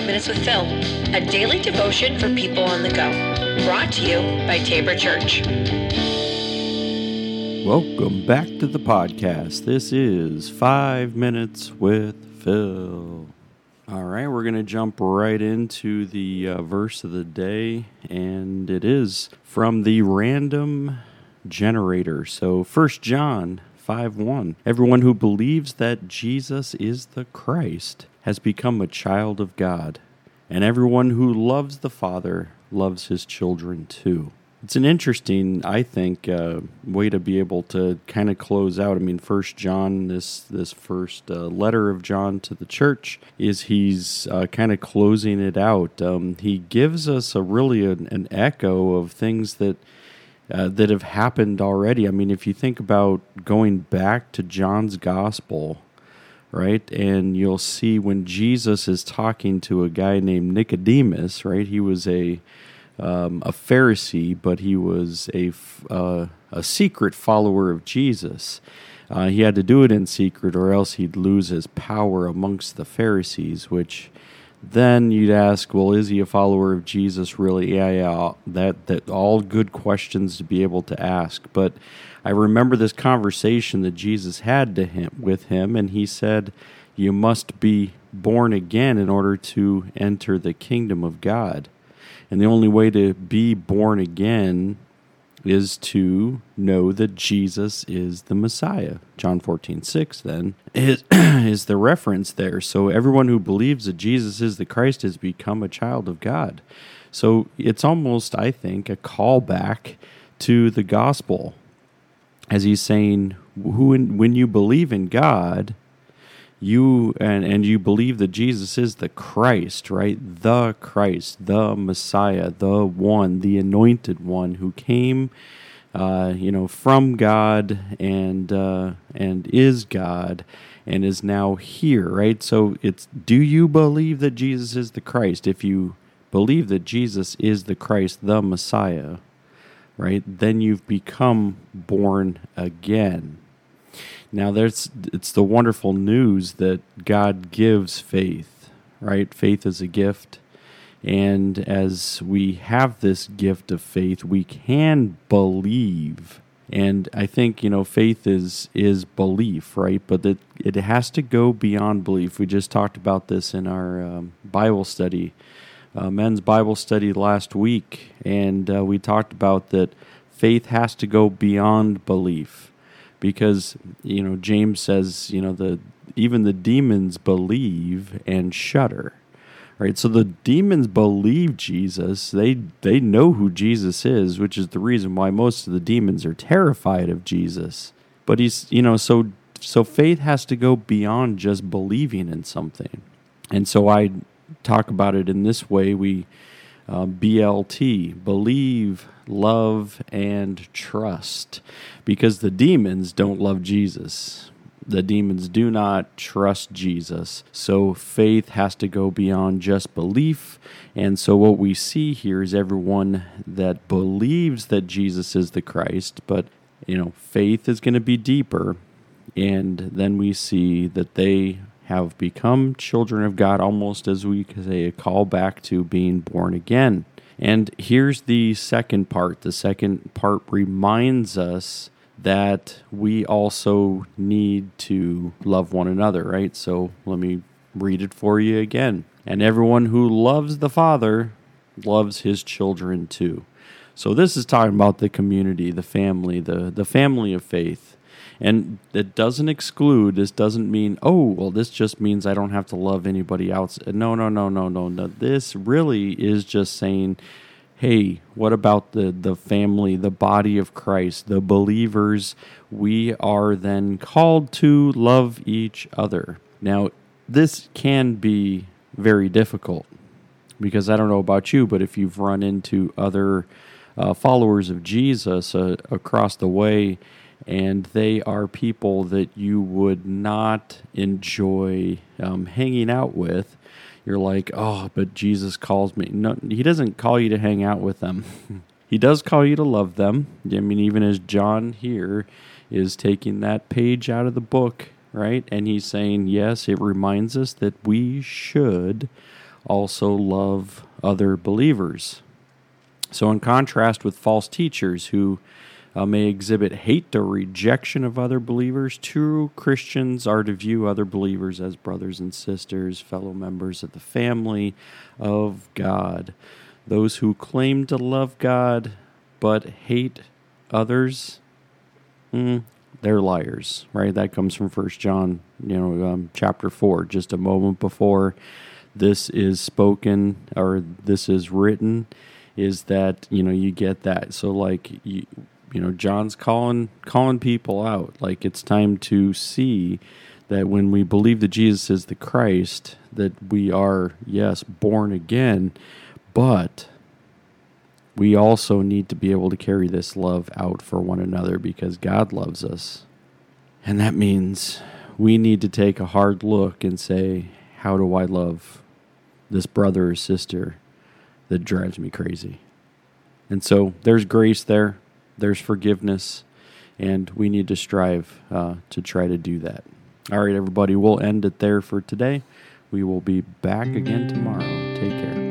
is 5 Minutes with Phil, a daily devotion for people on the go. Brought to you by Tabor Church. Welcome back to the podcast. This is 5 Minutes with Phil. All right, we're going to jump right into the uh, verse of the day, and it is from the random generator. So, First John 5 1. Everyone who believes that Jesus is the Christ has become a child of God, and everyone who loves the Father loves his children too. It's an interesting, I think, uh, way to be able to kind of close out. I mean, First John, this this first uh, letter of John to the church, is he's uh, kind of closing it out. Um, he gives us a really an, an echo of things that uh, that have happened already. I mean, if you think about going back to John's gospel, right, and you'll see when Jesus is talking to a guy named Nicodemus, right, he was a um, a Pharisee, but he was a uh, a secret follower of Jesus. Uh, he had to do it in secret, or else he'd lose his power amongst the Pharisees, which then you'd ask, well, is he a follower of Jesus? Really? Yeah, yeah. That that all good questions to be able to ask. But I remember this conversation that Jesus had to him with him, and he said, "You must be born again in order to enter the kingdom of God." And the only way to be born again is to know that Jesus is the Messiah. John 14, 6 then is, is the reference there. So everyone who believes that Jesus is the Christ has become a child of God. So it's almost, I think, a callback to the gospel as he's saying, who when you believe in God, you and, and you believe that Jesus is the Christ, right? The Christ, the Messiah, the one, the anointed one who came, uh, you know, from God and uh, and is God and is now here, right? So it's do you believe that Jesus is the Christ? If you believe that Jesus is the Christ, the Messiah, right? Then you've become born again now, there's it's the wonderful news that God gives faith, right? Faith is a gift. And as we have this gift of faith, we can believe. And I think, you know, faith is is belief, right? But it, it has to go beyond belief. We just talked about this in our um, Bible study, uh, men's Bible study last week. And uh, we talked about that faith has to go beyond belief because you know James says you know the even the demons believe and shudder right? So the demons believe Jesus. They they know who Jesus is which is the reason why most of the demons are terrified of Jesus. But he's you know so so faith has to go beyond just believing in something. And so I talk about it in this way we uh, BLT, believe, love, and trust. Because the demons don't love Jesus. The demons do not trust Jesus. So faith has to go beyond just belief. And so what we see here is everyone that believes that Jesus is the Christ, but you know, faith is going to be deeper. And then we see that they have become children of God, almost as we say a call back to being born again. And here's the second part. The second part reminds us that we also need to love one another, right? So let me read it for you again. And everyone who loves the Father loves his children too. So this is talking about the community, the family, the, the family of faith. And it doesn't exclude, this doesn't mean, oh, well, this just means I don't have to love anybody else. No, no, no, no, no, no. This really is just saying, hey, what about the, the family, the body of Christ, the believers? We are then called to love each other. Now, this can be very difficult because I don't know about you, but if you've run into other uh, followers of Jesus uh, across the way, and they are people that you would not enjoy um, hanging out with. You're like, oh, but Jesus calls me. No, he doesn't call you to hang out with them. he does call you to love them. I mean, even as John here is taking that page out of the book, right? And he's saying, yes, it reminds us that we should also love other believers. So, in contrast with false teachers who uh, may exhibit hate or rejection of other believers, true Christians are to view other believers as brothers and sisters, fellow members of the family of God. Those who claim to love God but hate others, mm, they're liars, right? That comes from First John, you know, um, chapter four, just a moment before this is spoken or this is written. Is that you know you get that so like you, you know John's calling calling people out. Like it's time to see that when we believe that Jesus is the Christ that we are yes born again but we also need to be able to carry this love out for one another because God loves us. And that means we need to take a hard look and say how do I love this brother or sister that drives me crazy? And so there's grace there there's forgiveness, and we need to strive uh, to try to do that. All right, everybody, we'll end it there for today. We will be back again tomorrow. Take care.